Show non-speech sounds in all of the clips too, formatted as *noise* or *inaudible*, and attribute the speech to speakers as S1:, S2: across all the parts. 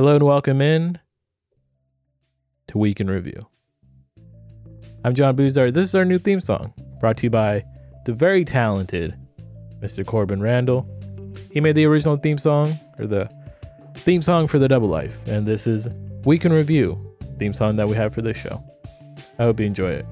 S1: Hello and welcome in to Week in Review. I'm John Boozdar. This is our new theme song, brought to you by the very talented Mr. Corbin Randall. He made the original theme song, or the theme song for the Double Life, and this is Week in Review, theme song that we have for this show. I hope you enjoy it.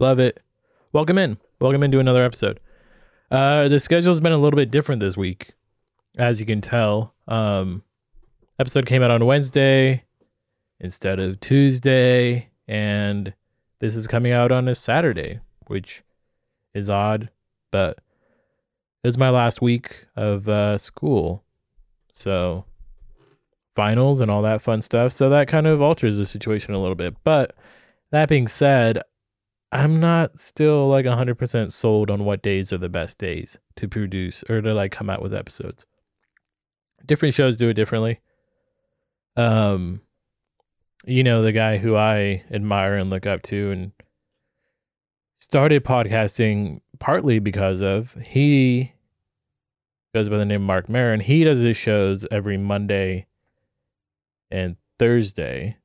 S1: Love it. Welcome in. Welcome into another episode. Uh, the schedule's been a little bit different this week, as you can tell. Um, episode came out on Wednesday instead of Tuesday, and this is coming out on a Saturday, which is odd, but this is my last week of uh, school, so finals and all that fun stuff. So that kind of alters the situation a little bit. But that being said, I'm not still like 100% sold on what days are the best days to produce or to like come out with episodes. Different shows do it differently. Um you know the guy who I admire and look up to and started podcasting partly because of he goes by the name Marc Maron. He does his shows every Monday and Thursday.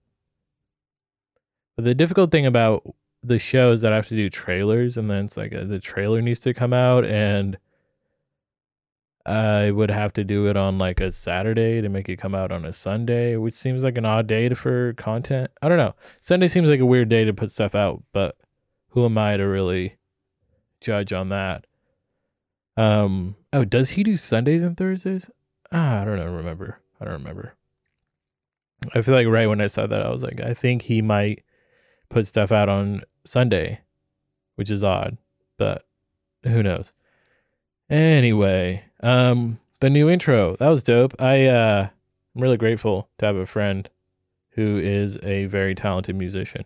S1: But the difficult thing about the shows that I have to do trailers, and then it's like uh the trailer needs to come out, and I would have to do it on like a Saturday to make it come out on a Sunday, which seems like an odd day for content. I don't know. Sunday seems like a weird day to put stuff out, but who am I to really judge on that? Um. Oh, does he do Sundays and Thursdays? Ah, I don't know. Remember? I don't remember. I feel like right when I saw that, I was like, I think he might put stuff out on Sunday, which is odd, but who knows. Anyway, um the new intro, that was dope. I uh I'm really grateful to have a friend who is a very talented musician.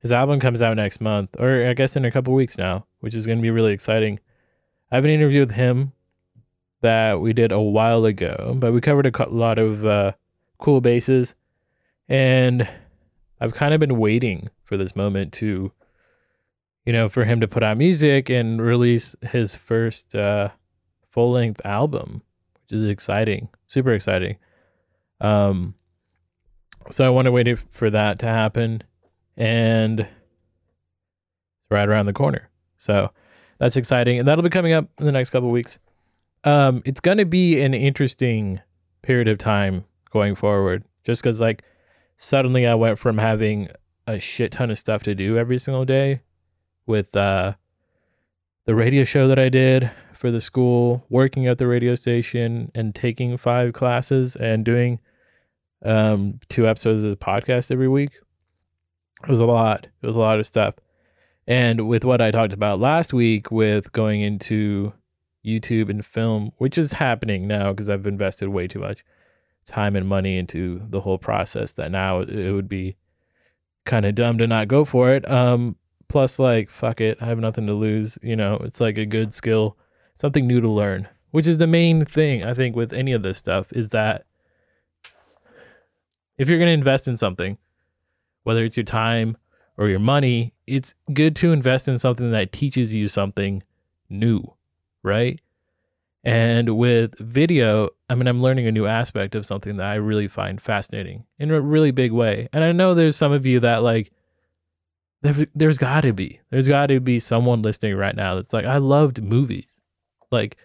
S1: His album comes out next month, or I guess in a couple weeks now, which is going to be really exciting. I have an interview with him that we did a while ago, but we covered a lot of uh, cool bases, and I've kind of been waiting for this moment to you know, for him to put out music and release his first uh, full length album, which is exciting, super exciting. Um, so I want to wait for that to happen, and it's right around the corner. So that's exciting, and that'll be coming up in the next couple weeks. Um, it's to be an interesting period of time going forward, just because like suddenly I went from having a shit ton of stuff to do every single day with uh, the radio show that I did for the school, working at the radio station, and taking five classes and doing um, two episodes of the podcast every week. It was a lot. It was a lot of stuff. And with what I talked about last week, with going into YouTube and film, which is happening now because I've invested way too much time and money into the whole process, that now it would be kind of dumb to not go for it. Um, Plus, like, fuck it, I have nothing to lose. You know, it's like a good skill, something new to learn, which is the main thing I think with any of this stuff is that if you're going to invest in something, whether it's your time or your money, it's good to invest in something that teaches you something new, right? And with video, I mean, I'm learning a new aspect of something that I really find fascinating in a really big way. And I know there's some of you that like there, there's got to be there's got to be someone listening right now that's like i loved movies like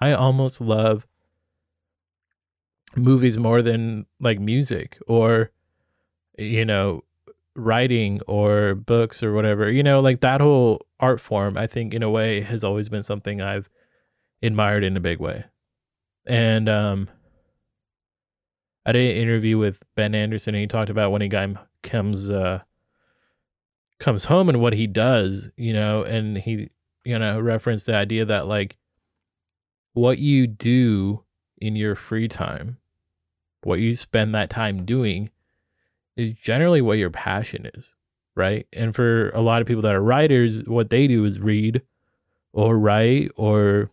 S1: i almost love movies more than like music or you know writing or books or whatever you know like that whole art form i think in a way has always been something i've admired in a big way. And um I did an interview with Ben Anderson and he talked about when he comes uh comes home and what he does, you know, and he you know referenced the idea that like what you do in your free time, what you spend that time doing is generally what your passion is, right? And for a lot of people that are writers, what they do is read or write or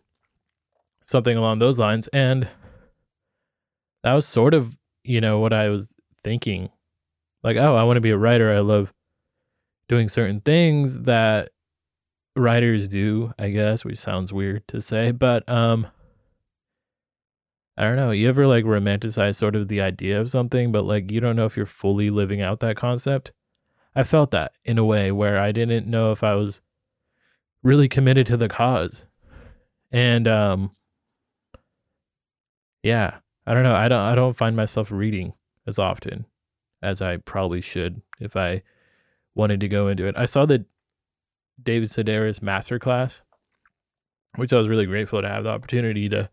S1: something along those lines. And that was sort of, you know, what I was thinking. Like, oh, I want to be a writer. I love doing certain things that writers do, I guess, which sounds weird to say, but um I don't know. You ever like romanticize sort of the idea of something, but like you don't know if you're fully living out that concept? I felt that in a way where I didn't know if I was really committed to the cause. And um yeah, I don't know. I don't I don't find myself reading as often as I probably should if I wanted to go into it. I saw the David Sedaris masterclass, which I was really grateful to have the opportunity to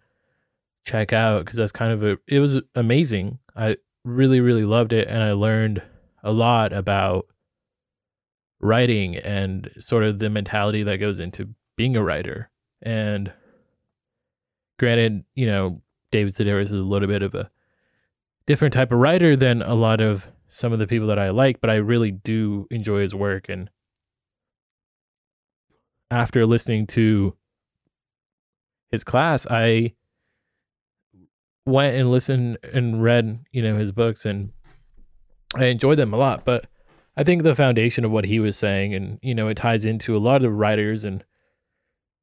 S1: check out because that's kind of a it was amazing. I really really loved it and I learned a lot about writing and sort of the mentality that goes into being a writer. And granted, you know, David Sedaris is a little bit of a different type of writer than a lot of some of the people that I like, but I really do enjoy his work and after listening to his class, I went and listened and read, you know, his books and I enjoyed them a lot. But I think the foundation of what he was saying, and, you know, it ties into a lot of the writers and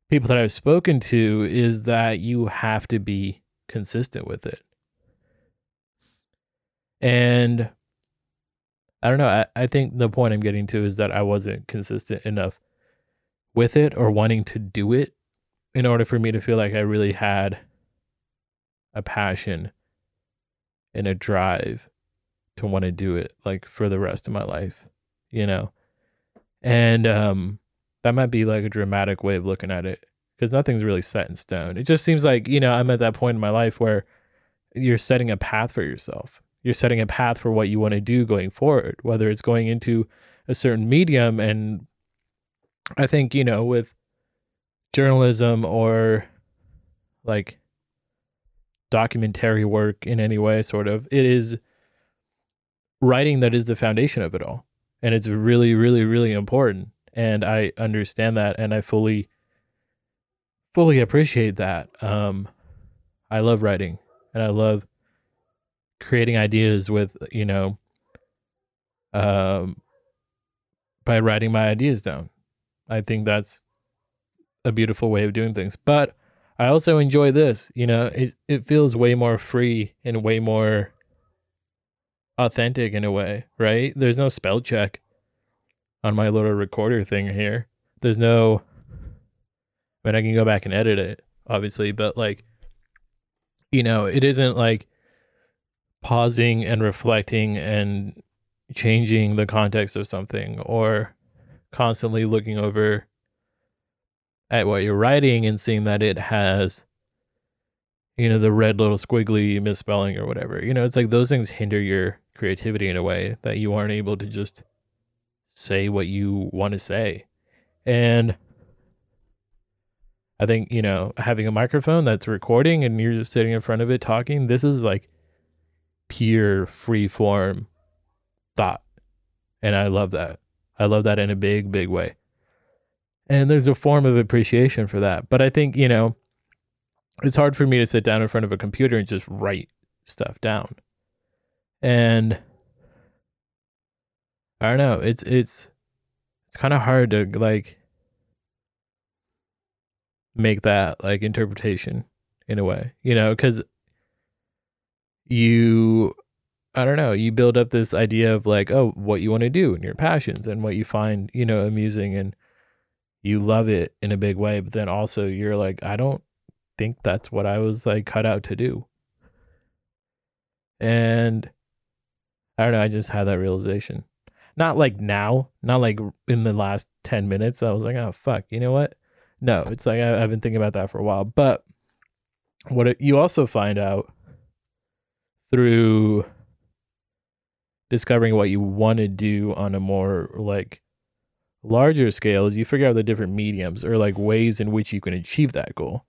S1: people that I've spoken to, is that you have to be consistent with it. And I don't know. I, I think the point I'm getting to is that I wasn't consistent enough with it or wanting to do it in order for me to feel like I really had a passion and a drive to want to do it like for the rest of my life, you know? And um that might be like a dramatic way of looking at it because nothing's really set in stone. It just seems like, you know, I'm at that point in my life where you're setting a path for yourself. You're setting a path for what you want to do going forward, whether it's going into a certain medium and I think, you know, with journalism or like documentary work in any way, sort of, it is writing that is the foundation of it all. And it's really, really, really important. And I understand that and I fully, fully appreciate that. Um, I love writing and I love creating ideas with, you know, um, by writing my ideas down I think that's a beautiful way of doing things. But I also enjoy this. You know, it it feels way more free and way more authentic in a way, right? There's no spell check on my little recorder thing here. There's no I mean I can go back and edit it, obviously, but like you know, it isn't like pausing and reflecting and changing the context of something or constantly looking over at what you're writing and seeing that it has you know the red little squiggly misspelling or whatever. You know it's like those things hinder your creativity in a way that you aren't able to just say what you want to say. And i think you know having a microphone that's recording and you're just sitting in front of it talking this is like pure free form thought. And i love that. I love that in a big, big way. And there's a form of appreciation for that. But I think, you know, it's hard for me to sit down in front of a computer and just write stuff down. And I don't know, it's it's it's kind of hard to like make that like interpretation in a way, you know, cuz you I don't know, you build up this idea of like, oh, what you want to do and your passions and what you find, you know, amusing and you love it in a big way, but then also you're like, I don't think that's what I was like cut out to do. And I don't know, I just had that realization. Not like now, not like in the last 10 minutes. I was like, oh, fuck, you know what? No, it's like I, have been thinking about that for a while. But what it, you also find out through discovering what you want to do on a more like larger scale is you figure out the different mediums or like ways in which you can achieve that goal.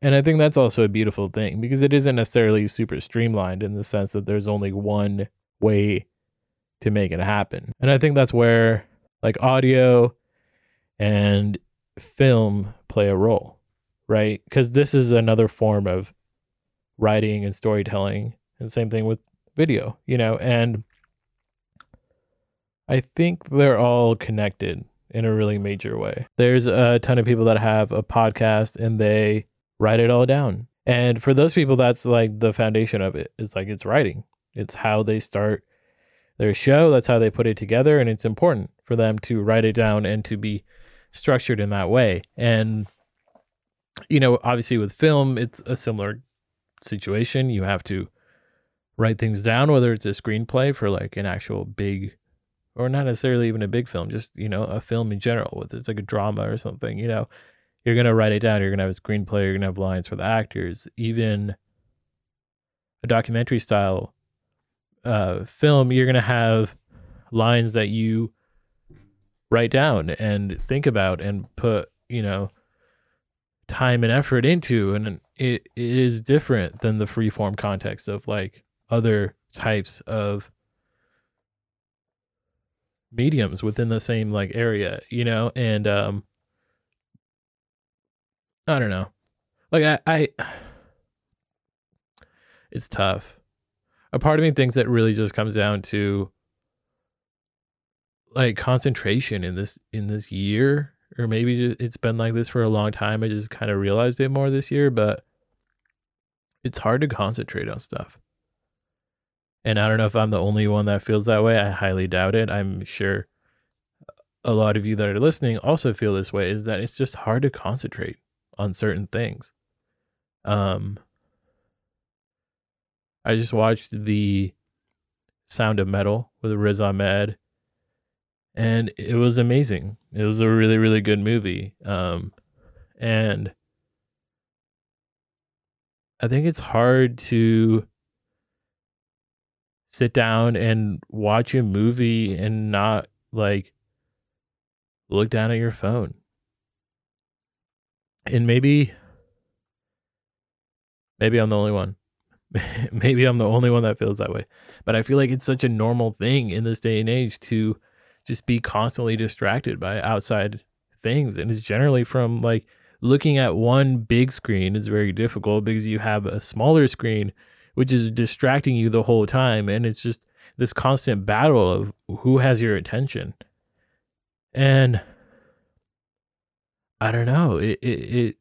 S1: And I think that's also a beautiful thing because it isn't necessarily super streamlined in the sense that there's only one way to make it happen. And I think that's where like audio and film play a role, right? Because this is another form of writing and storytelling, and same thing with video, you know, and I think they're all connected in a really major way. There's a ton of people that have a podcast and they write it all down. And for those people, that's like the foundation of it. It's like it's writing. It's how they start their show. That's how they put it together. And it's important for them to write it down and to be structured in that way. And, you know, obviously with film, it's a similar situation. You have to write things down, whether it's a screenplay for like an actual big or not necessarily even a big film, just you know, a film in general, with it's like a drama or something, you know, you're gonna write it down. You're gonna have a screenplay. You're gonna have lines for the actors. Even a documentary style uh, film, you're gonna have lines that you write down and think about and put, you know, time and effort into, and it, it is different than the free form context of like other types of mediums within the same like area, you know, and um I don't know. Like I, I *sighs* it's tough. A part of me thinks that really just comes down to like concentration in this in this year or maybe it's been like this for a long time. I just kind of realized it more this year, but it's hard to concentrate on stuff. And I don't know if I'm the only one that feels that way. I highly doubt it. I'm sure a lot of you that are listening also feel this way is that it's just hard to concentrate on certain things. Um I just watched the Sound of Metal with Riz Ahmed and it was amazing. It was a really really good movie. Um and I think it's hard to sit down and watch a movie and not like look down at your phone. And maybe maybe I'm the only one. *laughs* maybe I'm the only one that feels that way. But I feel like it's such a normal thing in this day and age to just be constantly distracted by outside things and it's generally from like looking at one big screen is very difficult because you have a smaller screen which is distracting you the whole time. And it's just this constant battle of who has your attention. And I don't know. It, it, it,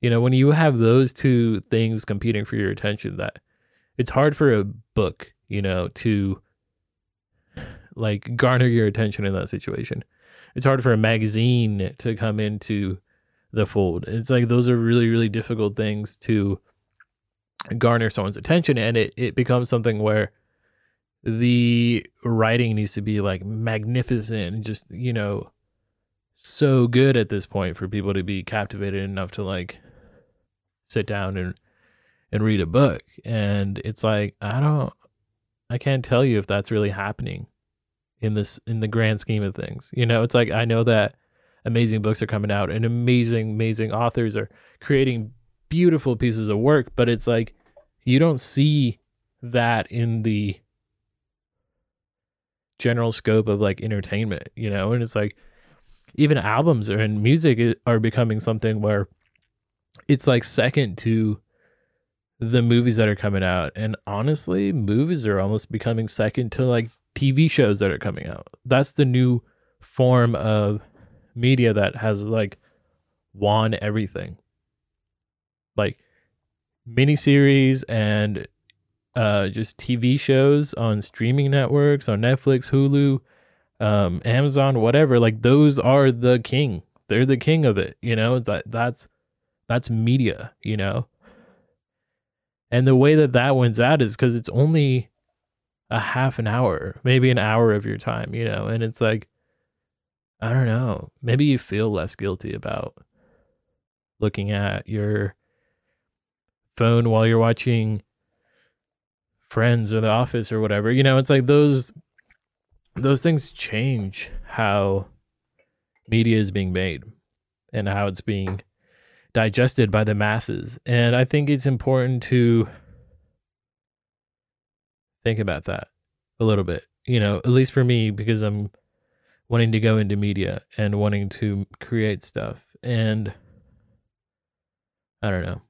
S1: you know, when you have those two things competing for your attention, that it's hard for a book, you know, to like garner your attention in that situation. It's hard for a magazine to come into the fold. It's like those are really, really difficult things to garner someone's attention and it, it becomes something where the writing needs to be like magnificent and just you know so good at this point for people to be captivated enough to like sit down and and read a book. And it's like i don't i can't tell you if that's really happening in this in the grand scheme of things. You know it's like i know that amazing books are coming out and amazing amazing authors are creating beautiful pieces of work, but it's like you don't see that in the general scope of like entertainment, you know? And it's like even albums and music are becoming something where it's like second to the movies that are coming out. And honestly, movies are almost becoming second to like TV shows that are coming out. That's the new form of media that has like won everything like miniseries and uh, just TV shows on streaming networks, on Netflix, Hulu, um, Amazon, whatever. Like those are the king. They're the king of it. You know, that that's that's media. You know, and the way that that wins out is because it's only a half an hour, maybe an hour of your time. You know, and it's like I don't know. Maybe you feel less guilty about looking at your phone while you're watching Friends or The Office or whatever. You know, it's like those those things change how media is being made and how it's being digested by the masses. And I think it's important to think about that a little bit. You know, at least for me because I'm wanting to go into media and wanting to create stuff. And I don't know.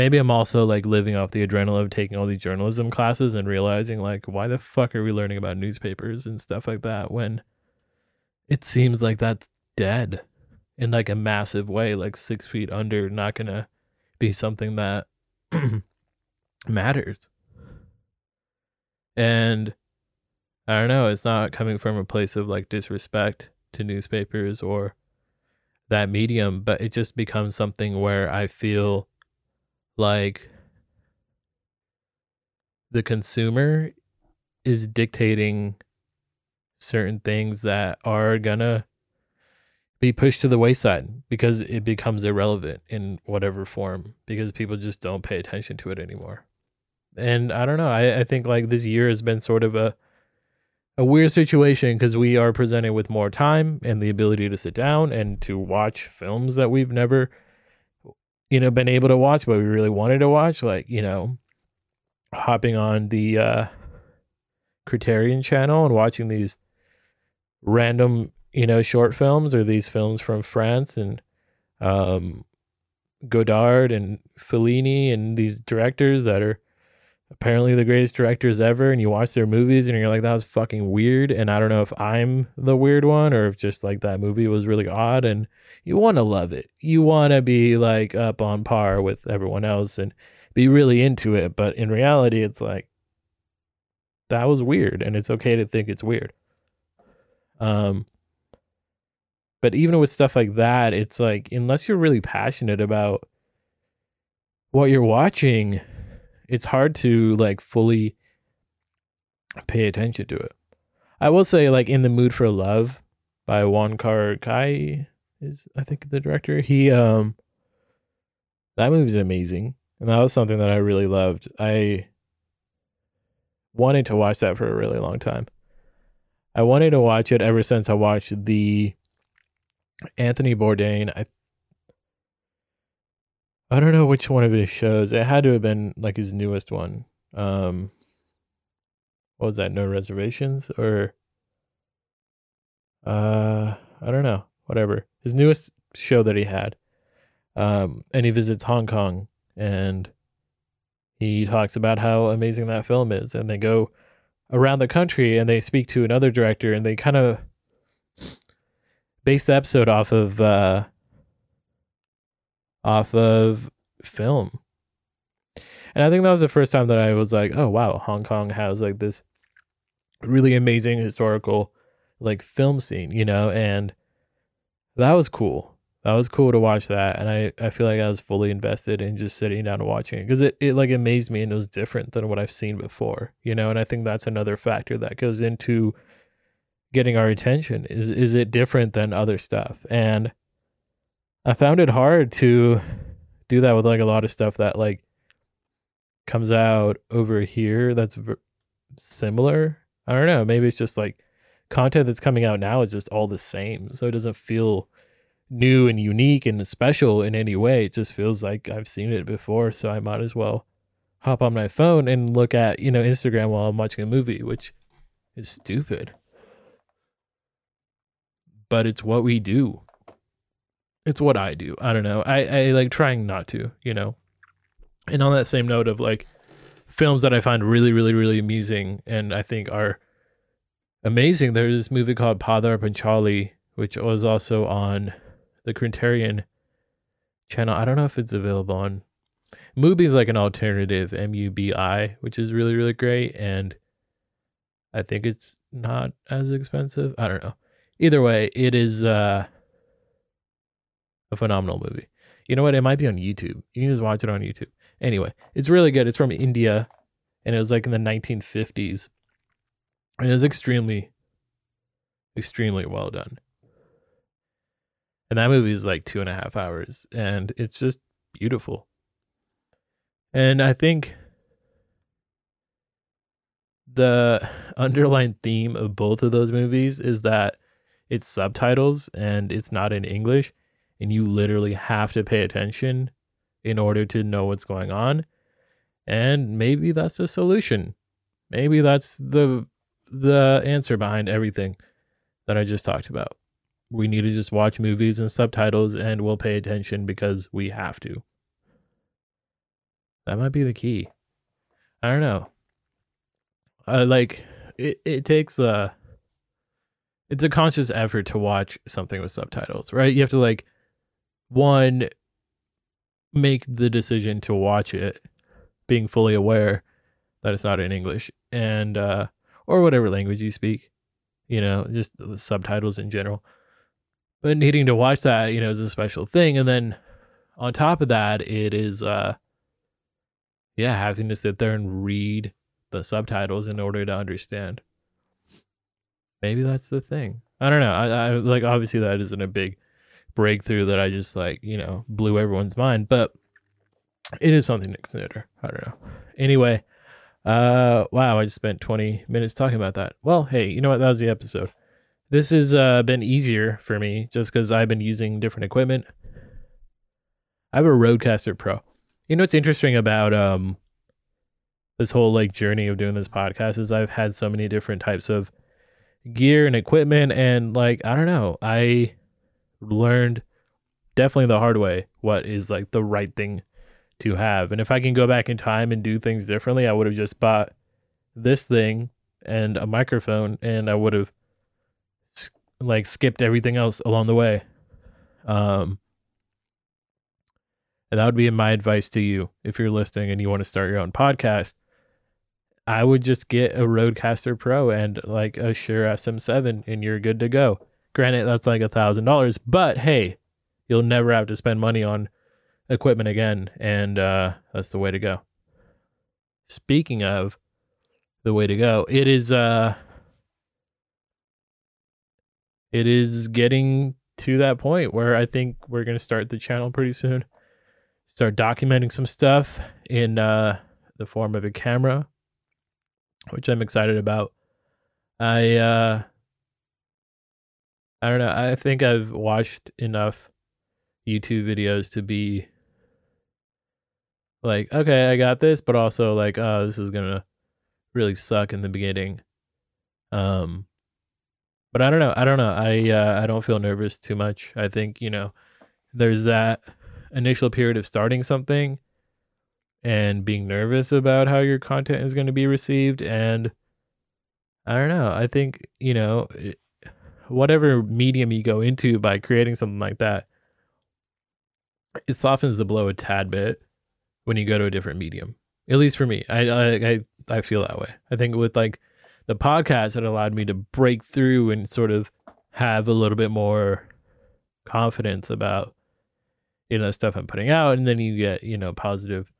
S1: Maybe I'm also like living off the adrenaline of taking all these journalism classes and realizing like why the fuck are we learning about newspapers and stuff like that when it seems like that's dead in like a massive way, like six feet under, not gonna be something that *clears throat* matters. And I don't know, it's not coming from a place of like disrespect to newspapers or that medium, but it just becomes something where I feel like the consumer is dictating certain things that are gonna be pushed to the wayside because it becomes irrelevant in whatever form because people just don't pay attention to it anymore. And I don't know, I, I think like this year has been sort of a a weird situation because we are presented with more time and the ability to sit down and to watch films that we've never you know been able to watch but we really wanted to watch like you know hopping on the uh criterion channel and watching these random you know short films or these films from france and um godard and fellini and these directors that are apparently the greatest directors ever and you watch their movies and you're like that was fucking weird and i don't know if i'm the weird one or if just like that movie was really odd and you want to love it. You want to be like up on par with everyone else and be really into it but in reality it's like that was weird and it's okay to think it's weird. Um but even with stuff like that it's like unless you're really passionate about what you're watching it's hard to like fully pay attention to it. I will say, like in the mood for love by Wong Kar Kai is I think the director. He um that movie's amazing, and that was something that I really loved. I wanted to watch that for a really long time. I wanted to watch it ever since I watched the Anthony Bourdain. I I don't know which one of his shows. It had to have been like his newest one. Um, what was that? No reservations or uh, I don't know. Whatever. His newest show that he had. Um, and he visits Hong Kong and he talks about how amazing that film is. And they go around the country and they speak to another director and they kind of base the episode off of uh off of film. And I think that was the first time that I was like, oh wow, Hong Kong has like this really amazing historical like film scene, you know, and that was cool. That was cool to watch that. And I, I feel like I was fully invested in just sitting down and watching it because it, it like amazed me and it was different than what I've seen before, you know, and I think that's another factor that goes into getting our attention. Is is it different than other stuff? And I found it hard to do that with like a lot of stuff that like comes out over here that's v- similar. I don't know. Maybe it's just like content that's coming out now is just all the same. So it doesn't feel new and unique and special in any way. It just feels like I've seen it before. So I might as well hop on my phone and look at, you know, Instagram while I'm watching a movie, which is stupid. But it's what we do it's what I do. I don't know. I, I like trying not to, you know. And on that same note of like films that I find really, really, really amusing and I think are amazing. There's this movie called Pather Panchali, which was also on the Criterion channel. I don't know if it's available on Mubi's like an alternative M U B I, which is really, really great. And I think it's not as expensive. I don't know. Either way, it is uh a phenomenal movie. You know what? It might be on YouTube. You can just watch it on YouTube. Anyway, it's really good. It's from India, and it was like in the 1950s, and it was extremely, extremely well done. And that movie is like two and a half hours, and it's just beautiful. And I think the underlying theme of both of those movies is that it's subtitles and it's not in English and you literally have to pay attention in order to know what's going on. And maybe that's the solution. Maybe that's the the answer behind everything. that I just talked about. We need to just watch movies and subtitles and we'll pay attention because we have to. That might be the key. I don't know. Uh, like it, it takes a it's a conscious effort to watch something with subtitles, right? You have to like one make the decision to watch it being fully aware that it's not in English and uh or whatever language you speak, you know, just the subtitles in general. But needing to watch that, you know, is a special thing and then on top of that, it is uh yeah, having to sit there and read the subtitles in order to understand. Maybe that's the thing. I don't know. I, I like obviously that isn't a big breakthrough that I just like, you know, blew everyone's mind, but it is something to consider. I don't know. Anyway, uh wow, I just spent 20 minutes talking about that. Well, hey, you know what? That was the episode. This has uh, been easier for me just because I've been using different equipment. I have a Rodecaster Pro. You know what's interesting about um this whole like journey of doing this podcast is I've had so many different types of gear and equipment and like I don't know, I learned definitely the hard way what is like the right thing to have. And if I can go back in time and do things differently, I would have just bought this thing and a microphone and I would have like skipped everything else along the way. Um and that would be my advice to you if you're listening and you want to start your own podcast. I would just get a Rodecaster Pro and like a Shure SM7 and you're good to go. Granted, that's like a thousand dollars, but hey, you'll never have to spend money on equipment again, and uh, that's the way to go. Speaking of the way to go, it is uh, it is getting to that point where I think we're gonna start the channel pretty soon start documenting some stuff in uh, the form of a camera, which I'm excited about. I uh, I don't know. I think I've watched enough YouTube videos to be like, okay, I got this, but also like, oh, this is gonna really suck in the beginning. Um, but I don't know. I don't know. I uh, I don't feel nervous too much. I think you know, there's that initial period of starting something and being nervous about how your content is going to be received and i don't know i think you know whatever medium you go into by creating something like that it softens the blow a tad bit when you go to a different medium at least for me. I i i, feel that way. I think with like the podcast it allowed me to break through and sort of have a little bit more confidence about you know stuff I'm putting out, and then you get you know positive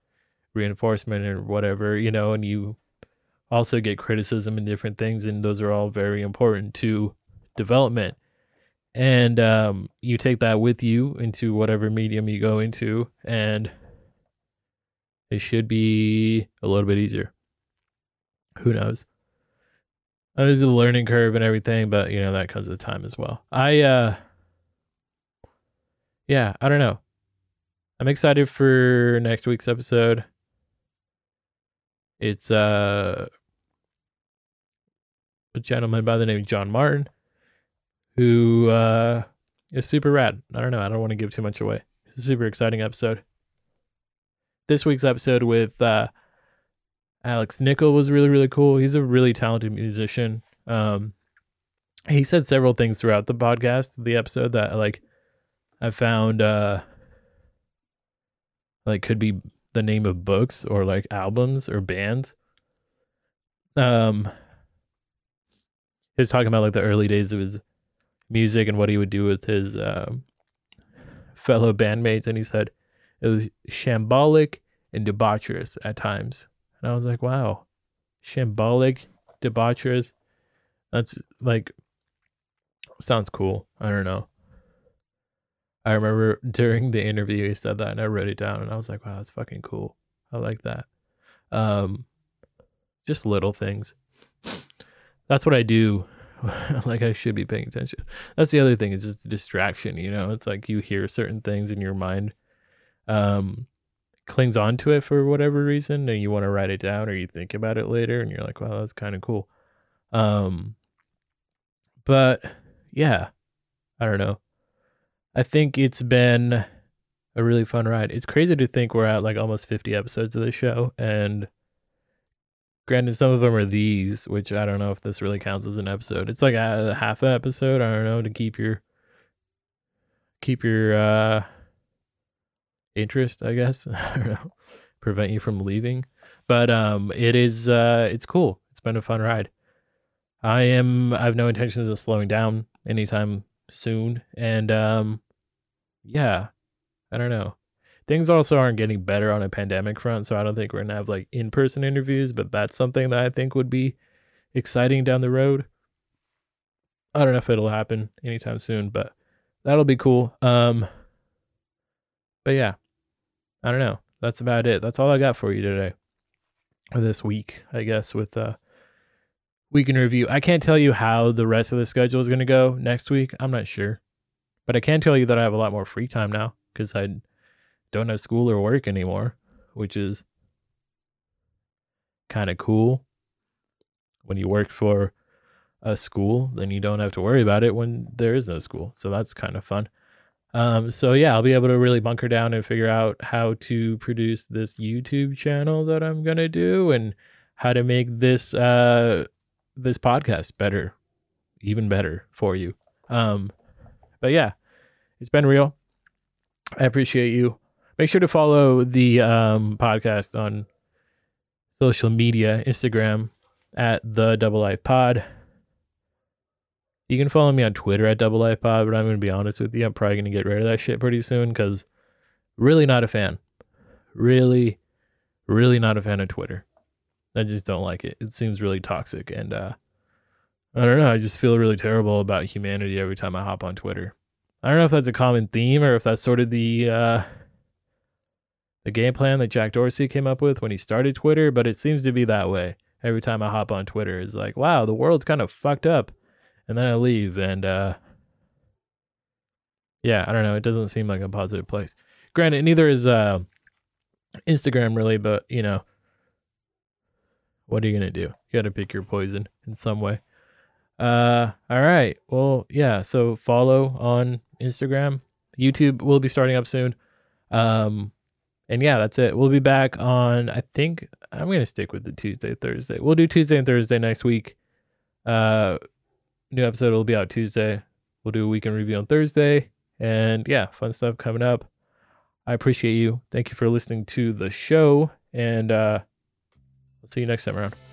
S1: reinforcement or whatever, you know, and you also get criticism and different things, and those are all very important to development. And um, you take that with you into whatever medium you go into, and it should be a little bit easier. Who knows? There's a learning curve and everything, but you know that comes with time as well. I uh yeah, I don't know. I'm excited for next week's episode. It's uh, a gentleman by the name of John Martin who uh, is super rad. I don't know. I don't want to give too much away. It's a super exciting episode. This week's episode with uh, Alex Nickel was really, really cool. He's a really talented musician. Um, he said several things throughout the podcast, the episode that like I found uh like could be the name of books or like albums or bands. Um, he was talking about like the early days of his music and what he would do with his um, fellow bandmates, and he said it was shambolic and debaucherous at times. And I was like, wow, shambolic, debaucherous. That's like sounds cool. I don't know. I remember *laughs* during the interview he said that and I wrote it down and I was like, wow, that's fucking cool. I like that. Um just little things. *laughs* That's what I do. *laughs* like I should be paying attention. That's the other thing is just a distraction, you know. It's like you hear certain things in your mind um clings on to it for whatever reason and you want to write it down or you think about it later and you're like, wow, that's kind of cool. Um but yeah, I don't know. I think it's been a really fun ride. It's crazy to think we're at like almost 50 episodes of the show. And granted, some of them are these, which I don't know if this really counts as an episode. It's like a half an episode. I don't know to keep your keep your uh interest, I guess. *laughs* I don't know. Prevent you from leaving. But um it is uh it's cool. It's been a fun ride. I am I have no intentions of slowing down anytime soon. And um yeah, I don't know. Things also aren't getting better on a pandemic front, so I don't think we're gonna have like in-person interviews, but that's something that I think would be exciting down the road. I don't know if it'll happen anytime soon, but that'll be cool. Um but yeah. I don't know. That's about it. That's all I got for you today. Or this week, I guess, with uh week in review. I can't tell you how the rest of the schedule is going to go next week. I'm not sure. But I can tell you that I have a lot more free time now because I don't have school or work anymore, which is kind of cool. When you work for a school, then you don't have to worry about it when there is no school. So that's kind of fun. Um, so yeah, I'll be able to really bunker down and figure out how to produce this YouTube channel that I'm gonna do and how to make this uh this podcast better, even better for you. Um, but yeah, it's been real. I appreciate you. Make sure to follow the um, podcast on social media, Instagram at the Double Life Pod. You can follow me on Twitter at Double Life Pod, but I'm going to be honest with you, I'm probably going to get rid of that shit pretty soon because really not a fan. Really, really not a fan of Twitter. I just don't like it. It seems really toxic, and uh, I don't know. I just feel really terrible about humanity every time I hop on Twitter. I don't know if that's a common theme or if that's sort of the uh, the game plan that Jack Dorsey came up with when he started Twitter, but it seems to be that way. Every time I hop on Twitter, it's like, wow, the world's kind of fucked up, and then I leave, and uh, yeah, I don't know. It doesn't seem like a positive place. Granted, neither is uh, Instagram really, but you know, what are you gonna do? You got to pick your poison in some way. Uh, all right. Well, yeah. So follow on Instagram, YouTube will be starting up soon. Um, and yeah, that's it. We'll be back on. I think I'm gonna stick with the Tuesday, Thursday. We'll do Tuesday and Thursday next week. Uh, new episode will be out Tuesday. We'll do a Week in Review on Thursday, and yeah, fun stuff coming up. I appreciate you. Thank you for listening to the show, and uh, I'll see you next time around.